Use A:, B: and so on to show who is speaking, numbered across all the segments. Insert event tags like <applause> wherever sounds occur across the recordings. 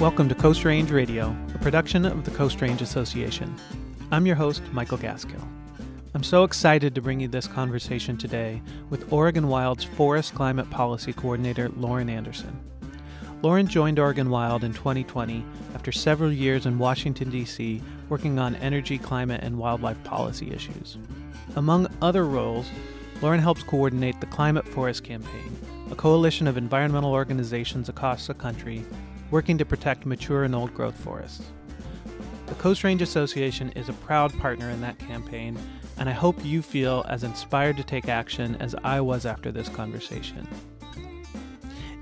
A: Welcome to Coast Range Radio, a production of the Coast Range Association. I'm your host, Michael Gaskill. I'm so excited to bring you this conversation today with Oregon Wild's Forest Climate Policy Coordinator, Lauren Anderson. Lauren joined Oregon Wild in 2020 after several years in Washington, D.C., working on energy, climate, and wildlife policy issues. Among other roles, Lauren helps coordinate the Climate Forest Campaign, a coalition of environmental organizations across the country working to protect mature and old growth forests. The Coast Range Association is a proud partner in that campaign, and I hope you feel as inspired to take action as I was after this conversation.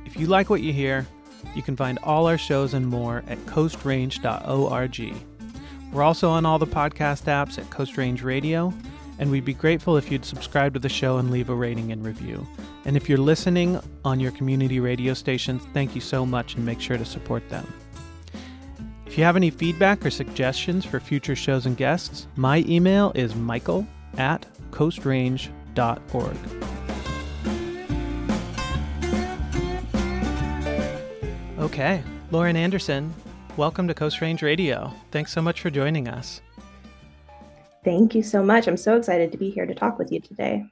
A: If you like what you hear, you can find all our shows and more at coastrange.org. We're also on all the podcast apps at Coast Range Radio, and we'd be grateful if you'd subscribe to the show and leave a rating and review. And if you're listening on your community radio stations, thank you so much and make sure to support them. If you have any feedback or suggestions for future shows and guests, my email is michael at coastrange.org. Okay, Lauren Anderson, welcome to Coast Range Radio. Thanks so much for joining us.
B: Thank you so much. I'm so excited to be here to talk with you today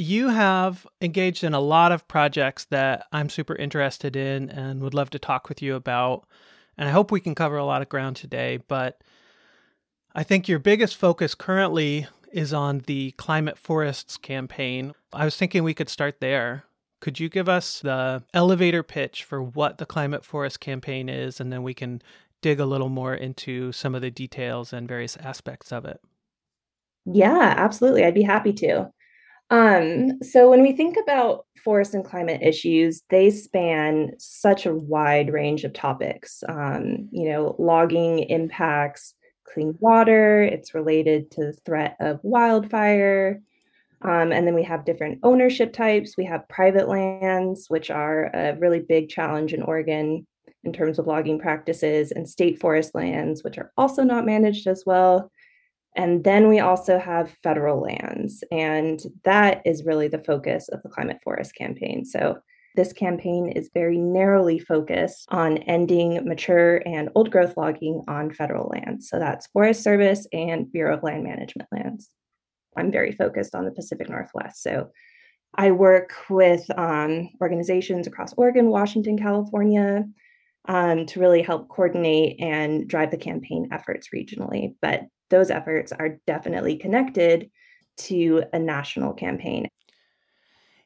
A: you have engaged in a lot of projects that I'm super interested in and would love to talk with you about. And I hope we can cover a lot of ground today. But I think your biggest focus currently is on the Climate Forests campaign. I was thinking we could start there. Could you give us the elevator pitch for what the Climate Forest campaign is, and then we can dig a little more into some of the details and various aspects of it?
B: Yeah, absolutely. I'd be happy to. Um, so when we think about forest and climate issues, they span such a wide range of topics. Um, you know, logging impacts clean water, it's related to the threat of wildfire. Um, and then we have different ownership types. We have private lands, which are a really big challenge in Oregon in terms of logging practices, and state forest lands, which are also not managed as well. And then we also have federal lands, and that is really the focus of the Climate Forest campaign. So, this campaign is very narrowly focused on ending mature and old growth logging on federal lands. So, that's Forest Service and Bureau of Land Management lands. I'm very focused on the Pacific Northwest. So, I work with um, organizations across Oregon, Washington, California, um, to really help coordinate and drive the campaign efforts regionally. But those efforts are definitely connected to a national campaign.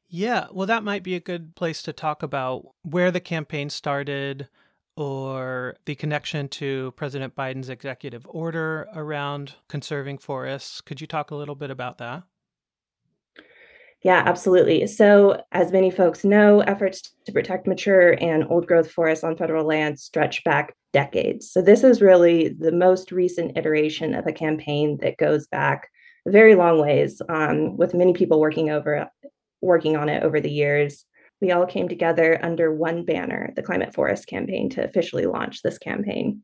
A: Yeah, well, that might be a good place to talk about where the campaign started or the connection to President Biden's executive order around conserving forests. Could you talk a little bit about that?
B: Yeah, absolutely. So, as many folks know, efforts to protect mature and old growth forests on federal land stretch back decades. So, this is really the most recent iteration of a campaign that goes back very long ways, um, with many people working over working on it over the years. We all came together under one banner, the Climate Forest Campaign, to officially launch this campaign.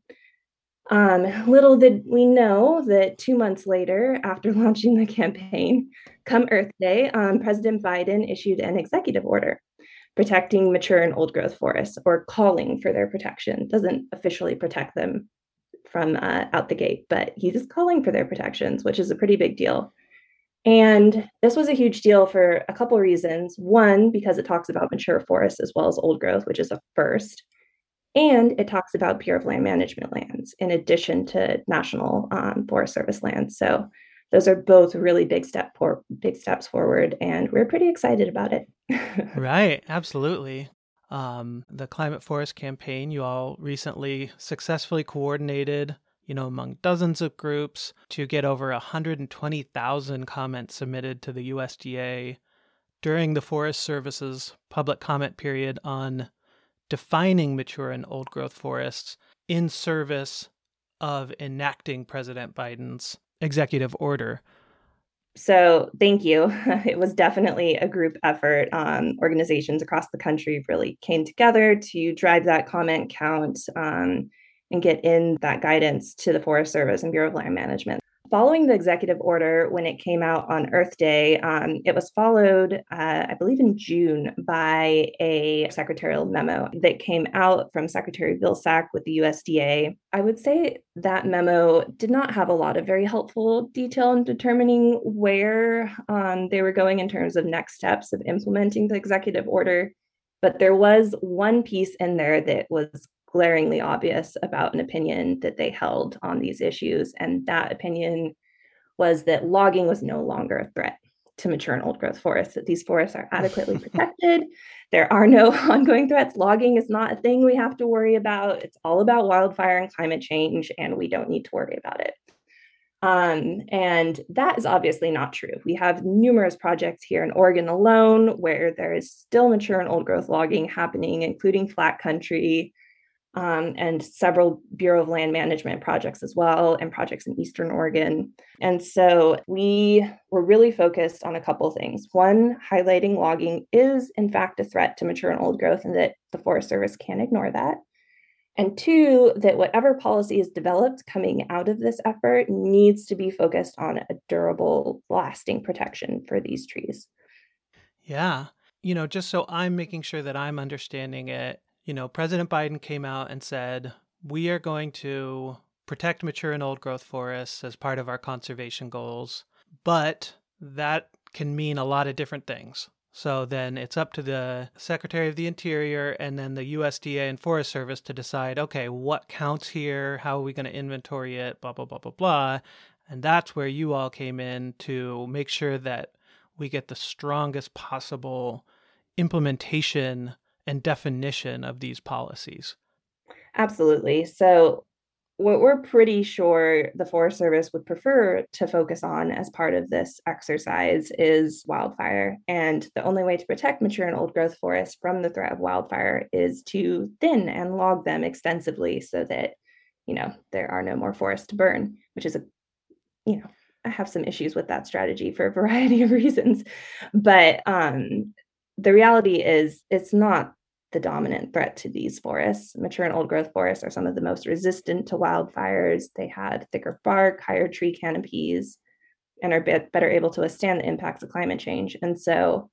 B: Um, little did we know that two months later, after <laughs> launching the campaign, come Earth Day, um, President Biden issued an executive order protecting mature and old growth forests or calling for their protection. Doesn't officially protect them from uh, out the gate, but he's just calling for their protections, which is a pretty big deal. And this was a huge deal for a couple reasons. One, because it talks about mature forests as well as old growth, which is a first. And it talks about of Land Management lands in addition to National um, Forest Service lands. So those are both really big step for big steps forward, and we're pretty excited about it. <laughs>
A: right, absolutely. Um, the Climate Forest campaign you all recently successfully coordinated, you know, among dozens of groups to get over 120,000 comments submitted to the USDA during the Forest Service's public comment period on defining mature and old growth forests in service of enacting President Biden's executive order.
B: So, thank you. <laughs> It was definitely a group effort. Um, organizations across the country really came together to drive that comment count um, and get in that guidance to the Forest Service and Bureau of Land Management. Following the executive order when it came out on Earth Day, um, it was followed, uh, I believe, in June by a secretarial memo that came out from Secretary Vilsack with the USDA. I would say that memo did not have a lot of very helpful detail in determining where um, they were going in terms of next steps of implementing the executive order. But there was one piece in there that was glaringly obvious about an opinion that they held on these issues. And that opinion was that logging was no longer a threat to mature and old growth forests, that these forests are adequately <laughs> protected. There are no <laughs> ongoing threats. Logging is not a thing we have to worry about. It's all about wildfire and climate change, and we don't need to worry about it. Um, and that is obviously not true. We have numerous projects here in Oregon alone where there is still mature and old growth logging happening, including flat country, um, and several Bureau of Land Management projects as well, and projects in Eastern Oregon. And so we were really focused on a couple things. One, highlighting logging is, in fact, a threat to mature and old growth, and that the Forest Service can't ignore that. And two, that whatever policy is developed coming out of this effort needs to be focused on a durable, lasting protection for these trees.
A: Yeah. You know, just so I'm making sure that I'm understanding it, you know, President Biden came out and said, we are going to protect mature and old growth forests as part of our conservation goals, but that can mean a lot of different things. So then it's up to the Secretary of the Interior and then the USDA and Forest Service to decide okay, what counts here? How are we going to inventory it? Blah, blah, blah, blah, blah. And that's where you all came in to make sure that we get the strongest possible implementation and definition of these policies.
B: Absolutely. So, what we're pretty sure the Forest Service would prefer to focus on as part of this exercise is wildfire. And the only way to protect mature and old growth forests from the threat of wildfire is to thin and log them extensively so that, you know, there are no more forests to burn, which is a, you know, I have some issues with that strategy for a <laughs> variety of reasons. But um, the reality is it's not the dominant threat to these forests. Mature and old growth forests are some of the most resistant to wildfires. They had thicker bark, higher tree canopies, and are better able to withstand the impacts of climate change. And so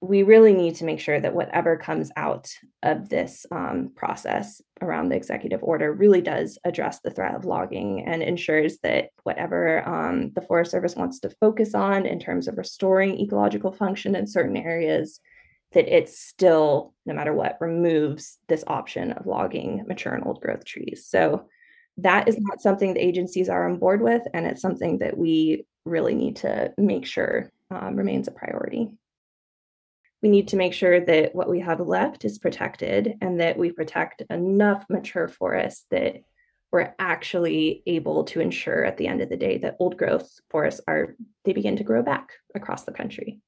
B: we really need to make sure that whatever comes out of this um, process around the executive order really does address the threat of logging and ensures that whatever um, the Forest Service wants to focus on in terms of restoring ecological function in certain areas that it still, no matter what, removes this option of logging mature and old growth trees. So that is not something the agencies are on board with, and it's something that we really need to make sure um, remains a priority. We need to make sure that what we have left is protected and that we protect enough mature forests that we're actually able to ensure at the end of the day that old growth forests are they begin to grow back across the country.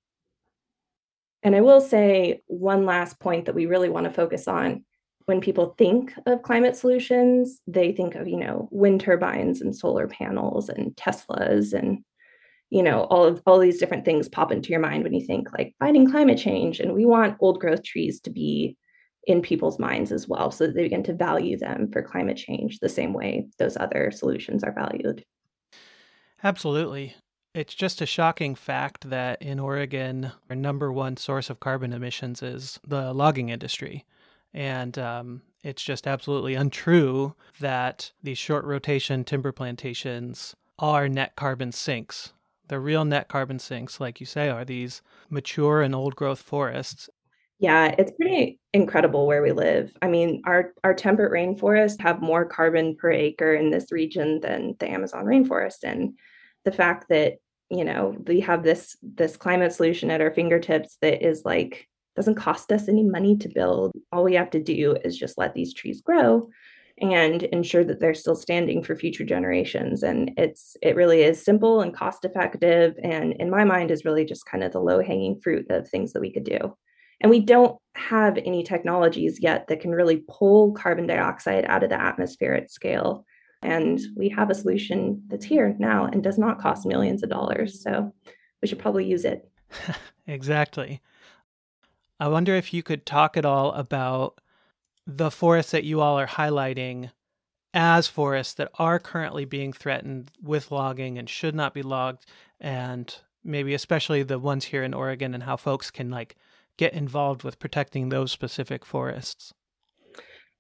B: And I will say one last point that we really want to focus on when people think of climate solutions, they think of, you know, wind turbines and solar panels and Teslas and you know, all of all these different things pop into your mind when you think like fighting climate change. And we want old growth trees to be in people's minds as well, so that they begin to value them for climate change the same way those other solutions are valued.
A: Absolutely. It's just a shocking fact that in Oregon, our number one source of carbon emissions is the logging industry. And um, it's just absolutely untrue that these short rotation timber plantations are net carbon sinks. The real net carbon sinks, like you say, are these mature and old growth forests.
B: Yeah, it's pretty incredible where we live. I mean, our our temperate rainforests have more carbon per acre in this region than the Amazon rainforest and the fact that you know we have this this climate solution at our fingertips that is like doesn't cost us any money to build. All we have to do is just let these trees grow and ensure that they're still standing for future generations. And it's it really is simple and cost effective and in my mind is really just kind of the low hanging fruit of things that we could do. And we don't have any technologies yet that can really pull carbon dioxide out of the atmosphere at scale and we have a solution that's here now and does not cost millions of dollars. So we should probably use it. <laughs>
A: exactly. I wonder if you could talk at all about the forests that you all are highlighting as forests that are currently being threatened with logging and should not be logged and maybe especially the ones here in Oregon and how folks can like get involved with protecting those specific forests.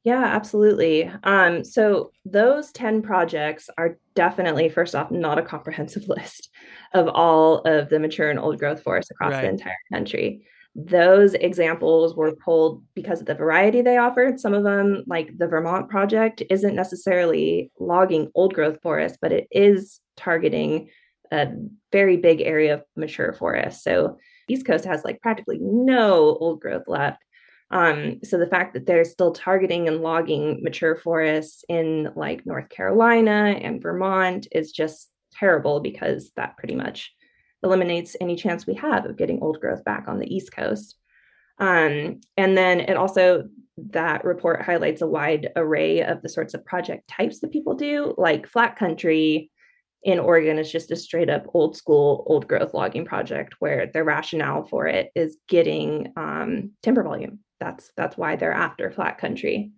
B: Yeah, absolutely. Um, so those 10 projects are definitely, first off, not a comprehensive <laughs> list of all of the mature and old growth forests across right. the entire country. Those examples were pulled because of the variety they offered. Some of them, like the Vermont project, isn't necessarily logging old growth forests, but it is targeting a very big area of mature forest. So East Coast has like practically no old growth left. Um, so the fact that they're still targeting and logging mature forests in like North Carolina and Vermont is just terrible because that pretty much eliminates any chance we have of getting old growth back on the East Coast. Um, and then it also, that report highlights a wide array of the sorts of project types that people do, like flat country in Oregon is just a straight up old school, old growth logging project where the rationale for it is getting um, timber volume. That's that's why they're after flat country.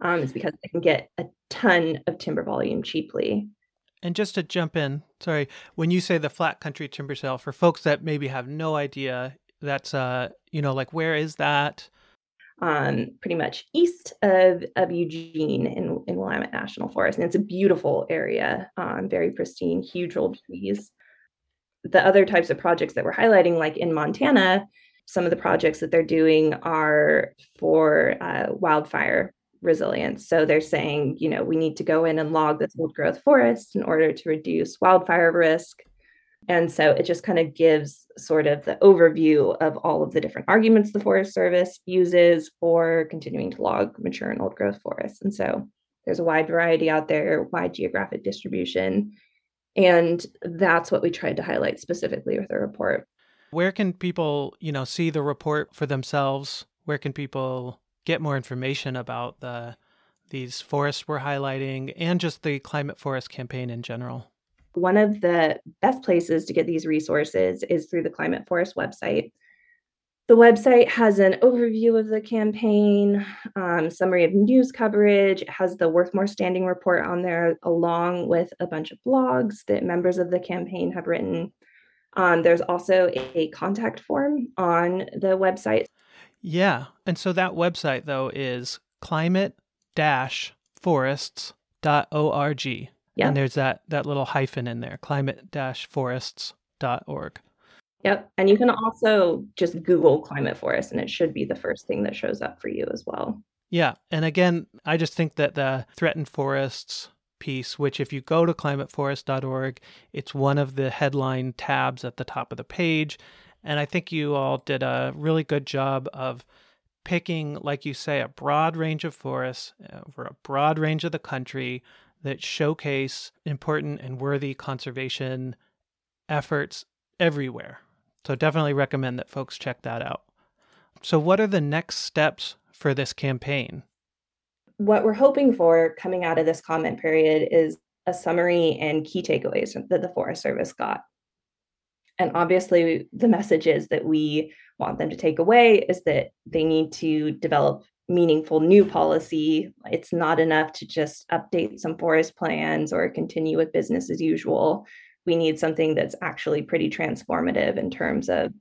B: Um, it's because they can get a ton of timber volume cheaply.
A: And just to jump in, sorry, when you say the flat country timber sale, for folks that maybe have no idea, that's uh, you know, like where is that?
B: Um, pretty much east of, of Eugene in, in Willamette National Forest. And it's a beautiful area, um, very pristine, huge old trees. The other types of projects that we're highlighting, like in Montana, some of the projects that they're doing are for uh, wildfire resilience. So they're saying, you know, we need to go in and log this old growth forest in order to reduce wildfire risk. And so it just kind of gives sort of the overview of all of the different arguments the Forest Service uses for continuing to log mature and old growth forests. And so there's a wide variety out there, wide geographic distribution. And that's what we tried to highlight specifically with the report.
A: Where can people, you know, see the report for themselves? Where can people get more information about the these forests we're highlighting and just the climate forest campaign in general?
B: One of the best places to get these resources is through the Climate Forest website. The website has an overview of the campaign, um, summary of news coverage. Has the Worth More Standing report on there, along with a bunch of blogs that members of the campaign have written. Um, there's also a, contact form on the website.
A: Yeah. And so that website, though, is climate forests.org. Yeah. And there's that, that little hyphen in there, climate forests.org.
B: Yep. And you can also just Google climate forest, and it should be the first thing that shows up for you as well.
A: Yeah. And again, I just think that the threatened forests piece, which if you go to climateforest.org, it's one of the headline tabs at the top of the page. And I think you all did a really good job of picking, like you say, a broad range of forests over a broad range of the country that showcase important and worthy conservation efforts everywhere. So definitely recommend that folks check that out. So, what are the next steps for this campaign?
B: What we're hoping for coming out of this comment period is a summary and key takeaways that the Forest Service got. And obviously, the message is that we want them to take away is that they need to develop meaningful new policy. It's not enough to just update some forest plans or continue with business as usual. We need something that's actually pretty transformative in terms of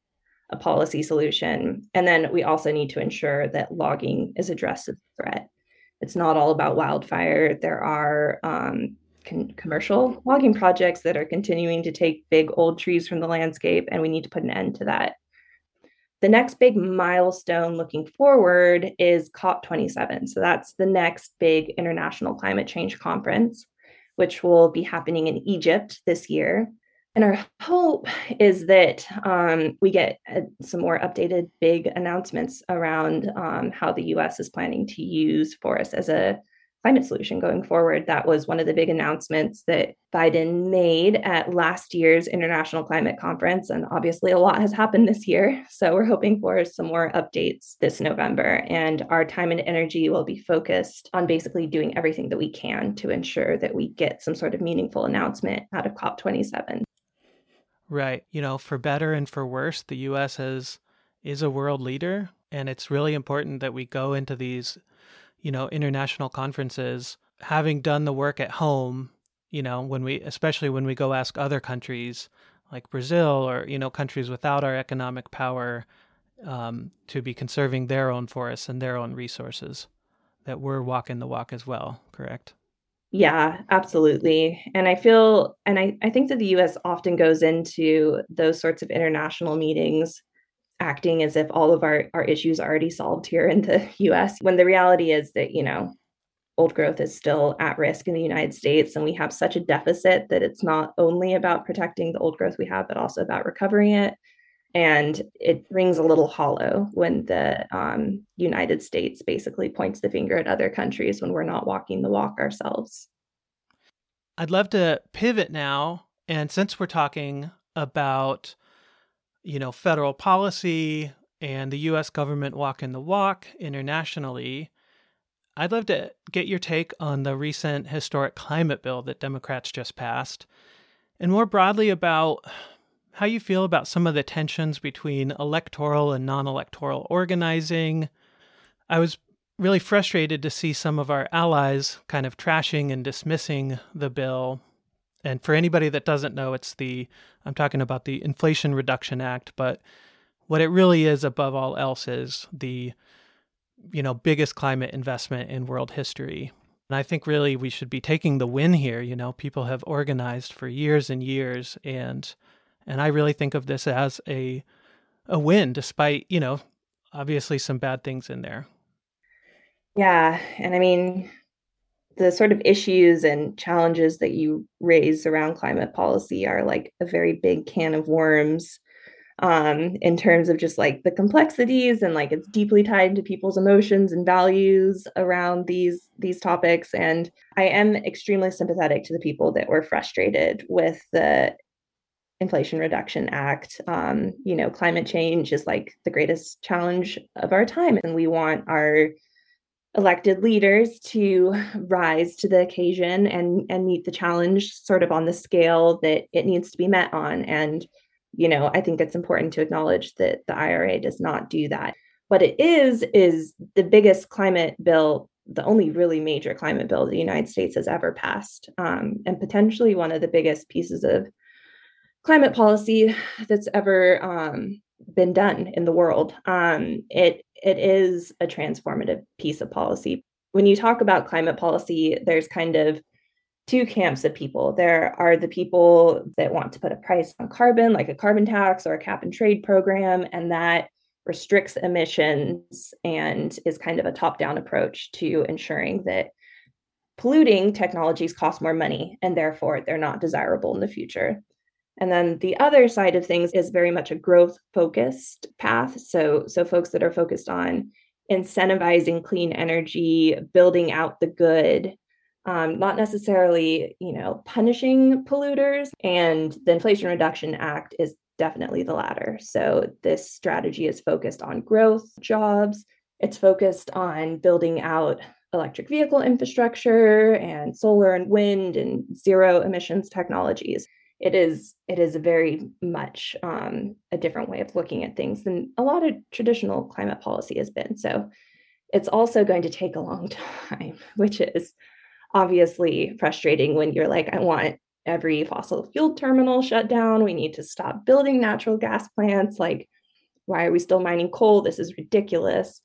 B: a policy solution. And then we also need to ensure that logging is addressed as a threat. It's not all about wildfire. There are um, con- commercial logging projects that are continuing to take big old trees from the landscape, and we need to put an end to that. The next big milestone looking forward is COP27. So that's the next big international climate change conference, which will be happening in Egypt this year. And our hope is that um, we get uh, some more updated big announcements around um, how the US is planning to use forests as a climate solution going forward. That was one of the big announcements that Biden made at last year's International Climate Conference. And obviously, a lot has happened this year. So we're hoping for some more updates this November. And our time and energy will be focused on basically doing everything that we can to ensure that we get some sort of meaningful announcement out of COP27.
A: Right. You know, for better and for worse, the US has is a world leader and it's really important that we go into these you know, international conferences having done the work at home, you know, when we, especially when we go ask other countries like Brazil or, you know, countries without our economic power um, to be conserving their own forests and their own resources, that we're walking the walk as well, correct?
B: Yeah, absolutely. And I feel, and I, I think that the US often goes into those sorts of international meetings acting as if all of our, our issues are already solved here in the <laughs> US, when the reality is that, you know, old growth is still at risk in the United States. And we have such a deficit that it's not only about protecting the old growth we have, but also about recovering it. And it rings a little hollow when the um, United States basically points the finger at other countries when we're not walking the walk ourselves.
A: I'd love to pivot now. And since we're talking about, you know, federal policy and the US government walking the walk internationally, I'd love to get your take on the recent historic climate bill that Democrats just passed, and more broadly about how you feel about some of the tensions between electoral and non electoral organizing. I was really frustrated to see some of our allies kind of trashing and dismissing the bill. And for anybody that doesn't know, it's the, I'm talking about the Inflation Reduction Act, but what it really is above all else is the, you know, biggest climate investment in world history. And I think really we should be taking the win here. You know, people have organized for years and years and and I really think of this as a a win, despite you know obviously some bad things in there.
B: Yeah, and I mean the sort of issues and challenges that you raise around climate policy are like a very big can of worms um, in terms of just like the complexities and like it's deeply tied to people's emotions and values around these these topics and i am extremely sympathetic to the people that were frustrated with the Inflation Reduction Act. Um, you know, climate change is like the greatest challenge of our time, and we want our elected leaders to rise to the occasion and and meet the challenge sort of on the scale that it needs to be met on. And you know, I think it's important to acknowledge that the IRA does not do that. What it is is the biggest climate bill the only really major climate bill the United States has ever passed, um, and potentially one of the biggest pieces of climate policy that's ever um, been done in the world. Um, it it is a transformative piece of policy. When you talk about climate policy, there's kind of two camps of people. There are the people that want to put a price on carbon, like a carbon tax or a cap and trade program, and that restricts emissions and is kind of a top down approach to ensuring that polluting technologies cost more money and therefore they're not desirable in the future. And then the other side of things is very much a growth focused path. So, so folks that are focused on incentivizing clean energy, building out the good, um, not necessarily, you know, punishing polluters. And the Inflation Reduction Act is definitely the latter. So this strategy is focused on growth, jobs. It's focused on building out electric vehicle infrastructure and solar and wind and zero emissions technologies it is it is very much um, a different way of looking at things than a lot of traditional climate policy has been. So it's also going to take a long <laughs> time, which is obviously frustrating when you're like, I want every fossil fuel terminal shut down. We need to stop building natural gas plants. Like, why are we still mining coal? This is ridiculous.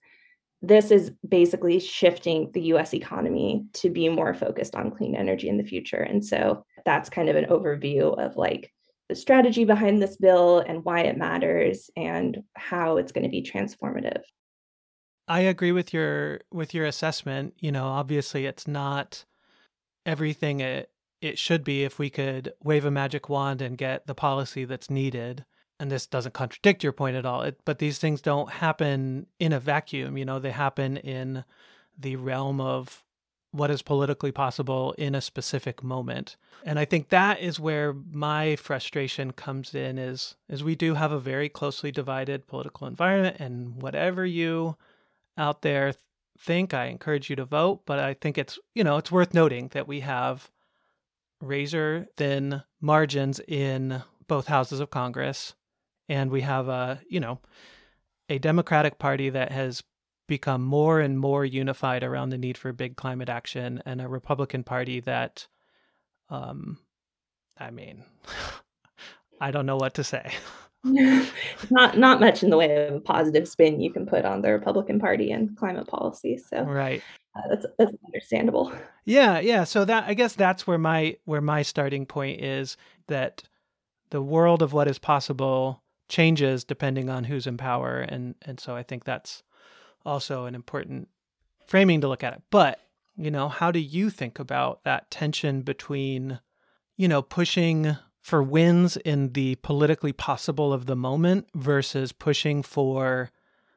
B: This is basically shifting the US economy to be more focused on clean energy in the future. And so that's kind of an overview of like the strategy behind this bill and why it matters and how it's going to be transformative.
A: I agree with your with your assessment. You know, obviously it's not everything it it should be if we could wave a magic wand and get the policy that's needed. And this doesn't contradict your point at all. It, but these things don't happen in a vacuum. You know, they happen in the realm of what is politically possible in a specific moment. And I think that is where my frustration comes in is is we do have a very closely divided political environment and whatever you out there think I encourage you to vote, but I think it's, you know, it's worth noting that we have razor thin margins in both houses of Congress and we have a, you know, a Democratic Party that has become more and more unified around the need for big climate action and a Republican Party that, um, I mean, <laughs> I don't know what to say. <laughs>
B: not not much in the way of a positive spin you can put on the Republican Party and climate policy. So
A: right,
B: uh, that's that's understandable.
A: Yeah, yeah. So that I guess that's where my where my starting point is that the world of what is possible changes depending on who's in power, and and so I think that's also an important framing to look at it. But you know, how do you think about that tension between you know pushing for wins in the politically possible of the moment versus pushing for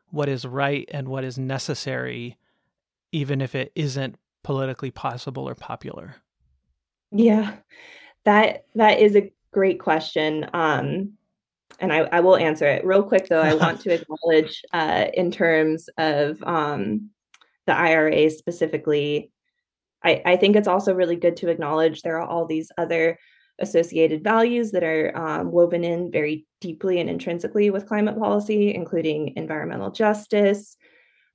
A: what is right and what is necessary, even if it isn't politically possible or popular?
B: Yeah, that that is a great question. Um, and I, I will answer it real quick though. I want <laughs> to acknowledge uh, in terms of um, the IRA specifically, I, I think it's also really good to acknowledge there are all these other associated values that are um, woven in very deeply and intrinsically with climate policy, including environmental justice,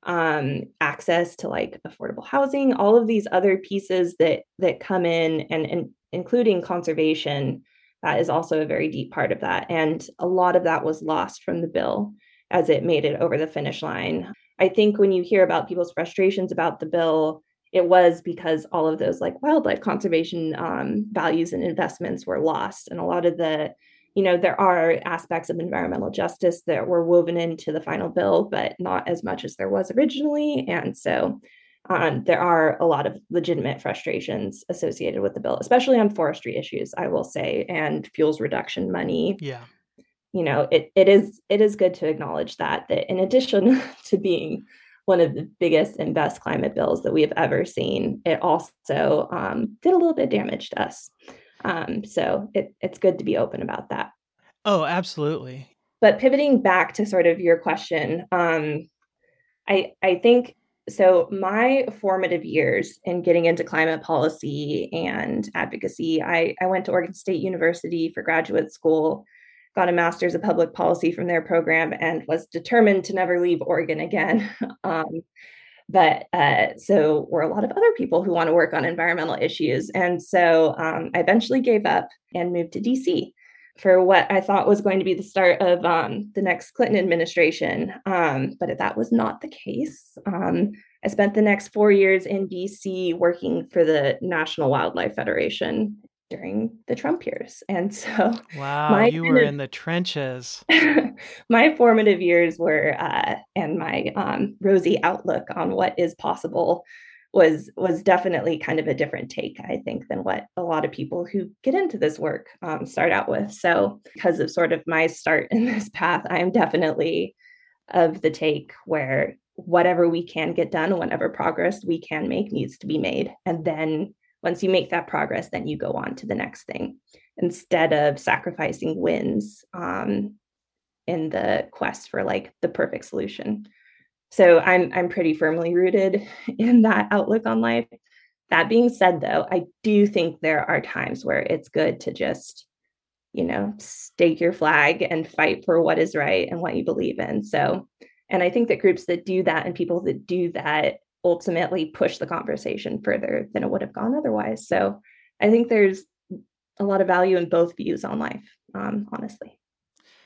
B: um, access to like affordable housing, all of these other pieces that that come in, and, and including conservation. That is also a very deep part of that, and a lot of that was lost from the bill as it made it over the finish line. I think when you hear about people's frustrations about the bill, it was because all of those like wildlife conservation um, values and investments were lost. And a lot of the you know there are aspects of environmental justice that were woven into the final bill but not as much as there was originally. And so um, there are a lot of legitimate frustrations associated with the bill especially on forestry issues i will say and fuels reduction money
A: yeah
B: you know it, it is it is good to acknowledge that that in addition <laughs> to being one of the biggest and best climate bills that we have ever seen. It also um, did a little bit of damage to us. Um, so it, it's good to be open about that.
A: Oh, absolutely.
B: But pivoting back to sort of your question, um, I I think so. My formative years in getting into climate policy and advocacy, I, I went to Oregon State University for graduate school got a master's of public policy from their program and was determined to never leave Oregon again. <laughs> um, but uh, so were a lot of other people who want to work on environmental issues. And so um, I eventually gave up and moved to DC for what I thought was going to be the start of um, the next Clinton administration. Um, but that was not the case. Um, I spent the next four years in DC working for the National Wildlife Federation during the Trump years. And so,
A: wow, you were in the trenches. <laughs>
B: my formative years were, uh, and my um, rosy outlook on what is possible was was definitely kind of a different take, I think, than what a lot of people who get into this work um, start out with. So, because of sort of my start <laughs> in this path, I am definitely of the take where whatever we can get done, whatever progress we can make, needs to be made, and then once you make that progress, then you go on to the next thing instead of sacrificing wins um, in the quest for like the perfect solution. So I'm I'm pretty firmly rooted <laughs> in that outlook on life. That being said, though, I do think there are times where it's good to just, you know, stake your flag and fight for what is right and what you believe in. So, and I think that groups that do that and people that do that ultimately push the conversation further than it would have gone otherwise. So I think there's a lot of value in both views on life, um, honestly.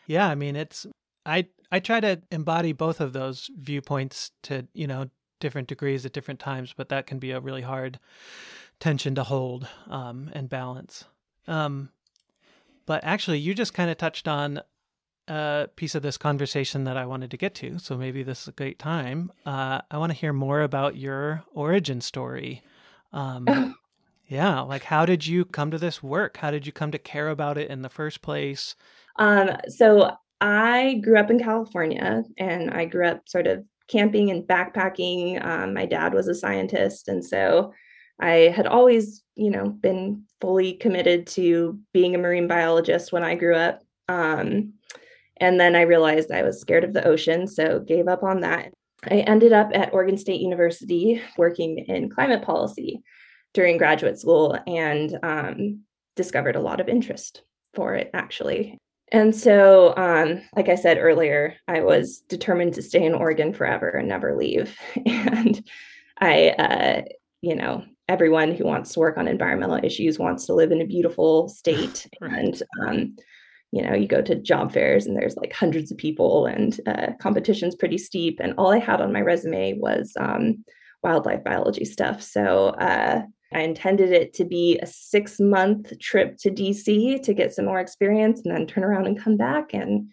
A: Yeah, I mean, it's I I try to embody both of those viewpoints to you know different degrees at different times, but that can be a really hard tension to hold um, and balance. Um, but actually, you just kind of touched on a piece of this conversation that I wanted to get to. So maybe this is a great time. Uh, I want to hear more about your origin story. Um, <clears throat> yeah, like how did you come to this work? How did you come to care about it in the first place?
B: Um, so I grew up in California and I grew up sort of camping and backpacking. Um, my dad was a scientist. And so I had always, you know, been fully committed to being a marine biologist when I grew up. Um, and then I realized I was scared of the ocean, so gave up on that. I ended up at Oregon State University working in climate policy during graduate school and um, discovered a lot of interest for it actually. And so, um, like I said earlier, I was determined to stay in Oregon forever and never leave. <laughs> And I, uh, you know, everyone who wants to work on environmental issues wants to live in a beautiful state. <sighs> right. And, um, you know, you go to job fairs and there's like hundreds of people and uh, competition's pretty steep. And all I had on my resume was um, wildlife biology stuff. So uh, I intended it to be a six month trip to DC to get some more experience and then turn around and come back and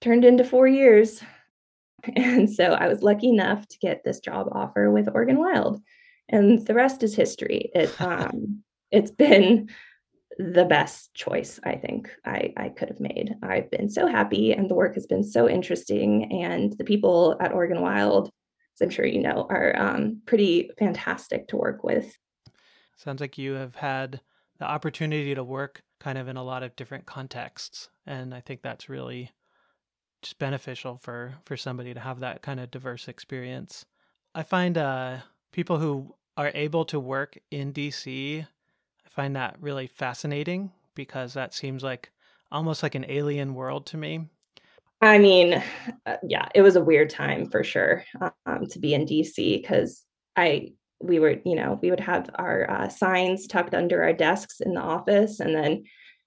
B: turned into four years. <laughs> And so I was lucky enough to get this job offer with Oregon Wild. And the rest is history. It <laughs> um, it's been the best choice I think I, I could have made. I've been so happy and the work has been so interesting. And the people at Oregon Wild, as I'm sure you know, are um, pretty fantastic to work with.
A: Sounds like you have had the opportunity to work kind of in a lot of different contexts. And I think that's really just beneficial for, for somebody to have that kind of diverse experience. I find uh, people who are able to work in DC, I find that really fascinating because that seems like almost like an alien world to me.
B: I mean, uh, yeah, it was a weird time for sure um, to be in DC because I we were, you know, we would have our uh, signs tucked under our desks in the office, and then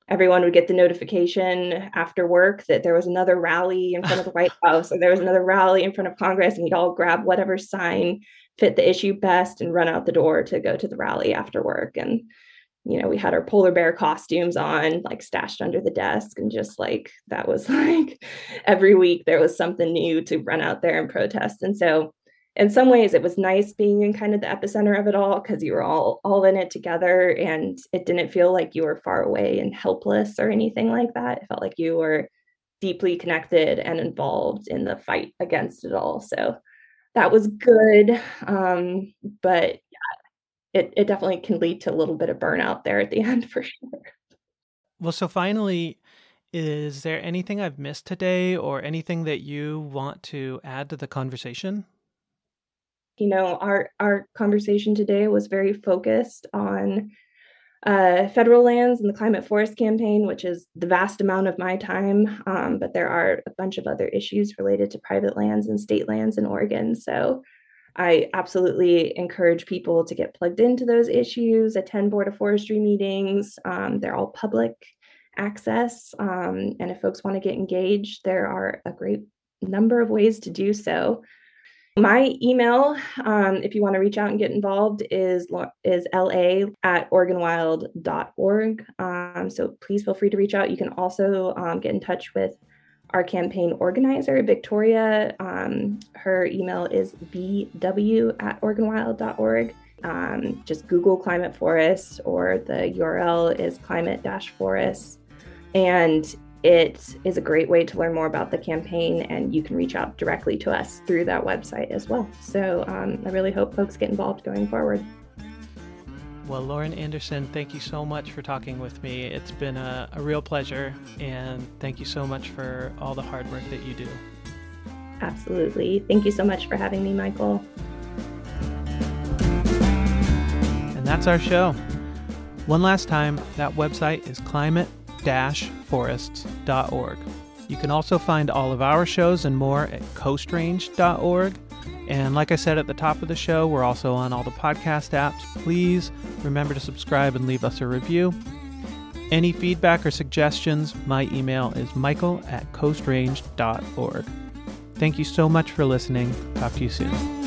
B: everyone would get the notification after work that there was another rally in front of the White <laughs> House or there was another rally in front of Congress, and we'd all grab whatever sign fit the issue best and run out the door to go to the rally after work. And you know, we had our polar bear costumes on, like stashed under the desk, and just like that was <laughs> like every week there was something new to run out there and protest. And so in some ways it was nice being in kind of the epicenter of it all because you were all all in it together and it didn't feel like you were far away and helpless or anything like that. It felt like you were deeply connected and involved in the fight against it all. So that was good um, but yeah, it, it definitely can lead to a little bit of burnout there at the <laughs> end for sure.
A: Well so finally is there anything i've missed today or anything that you want to add to the conversation
B: you know our our conversation today was very focused on uh, federal lands and the climate forest campaign which is the vast amount of my time um, but there are a bunch of other issues related to private lands and state lands in oregon. So i absolutely encourage people to get plugged into those issues attend board of forestry meetings um, they're all public access um, and if folks want to get engaged there are a great number of ways to do so my email, um, if you want to reach out and get involved, is is la at oregonwild.org. Um, so please feel free to reach out. You can also um, get in touch with our campaign organizer, Victoria. Um, her email is bw at oregonwild.org. Um, just Google climate forest, or the URL is climate forest. And it is a great way to learn more about the campaign, and you can reach out directly to us through that website as well. So um, I really hope folks get involved going forward.
A: Well, Lauren Anderson, thank you so much for talking with me. It's been a, a real pleasure, and thank you so much for all the hard work that you do.
B: Absolutely. Thank you so much for having me, Michael.
A: And that's our show. One last time, that website is climate forests.org. You can also find all of our shows and more at coastrange.org. And like I said at the top of the show, we're also on all the podcast apps. Please remember to subscribe and leave us a review. Any feedback or suggestions, my email is michael at coastrange.org. Thank you so much for listening. Talk to you soon.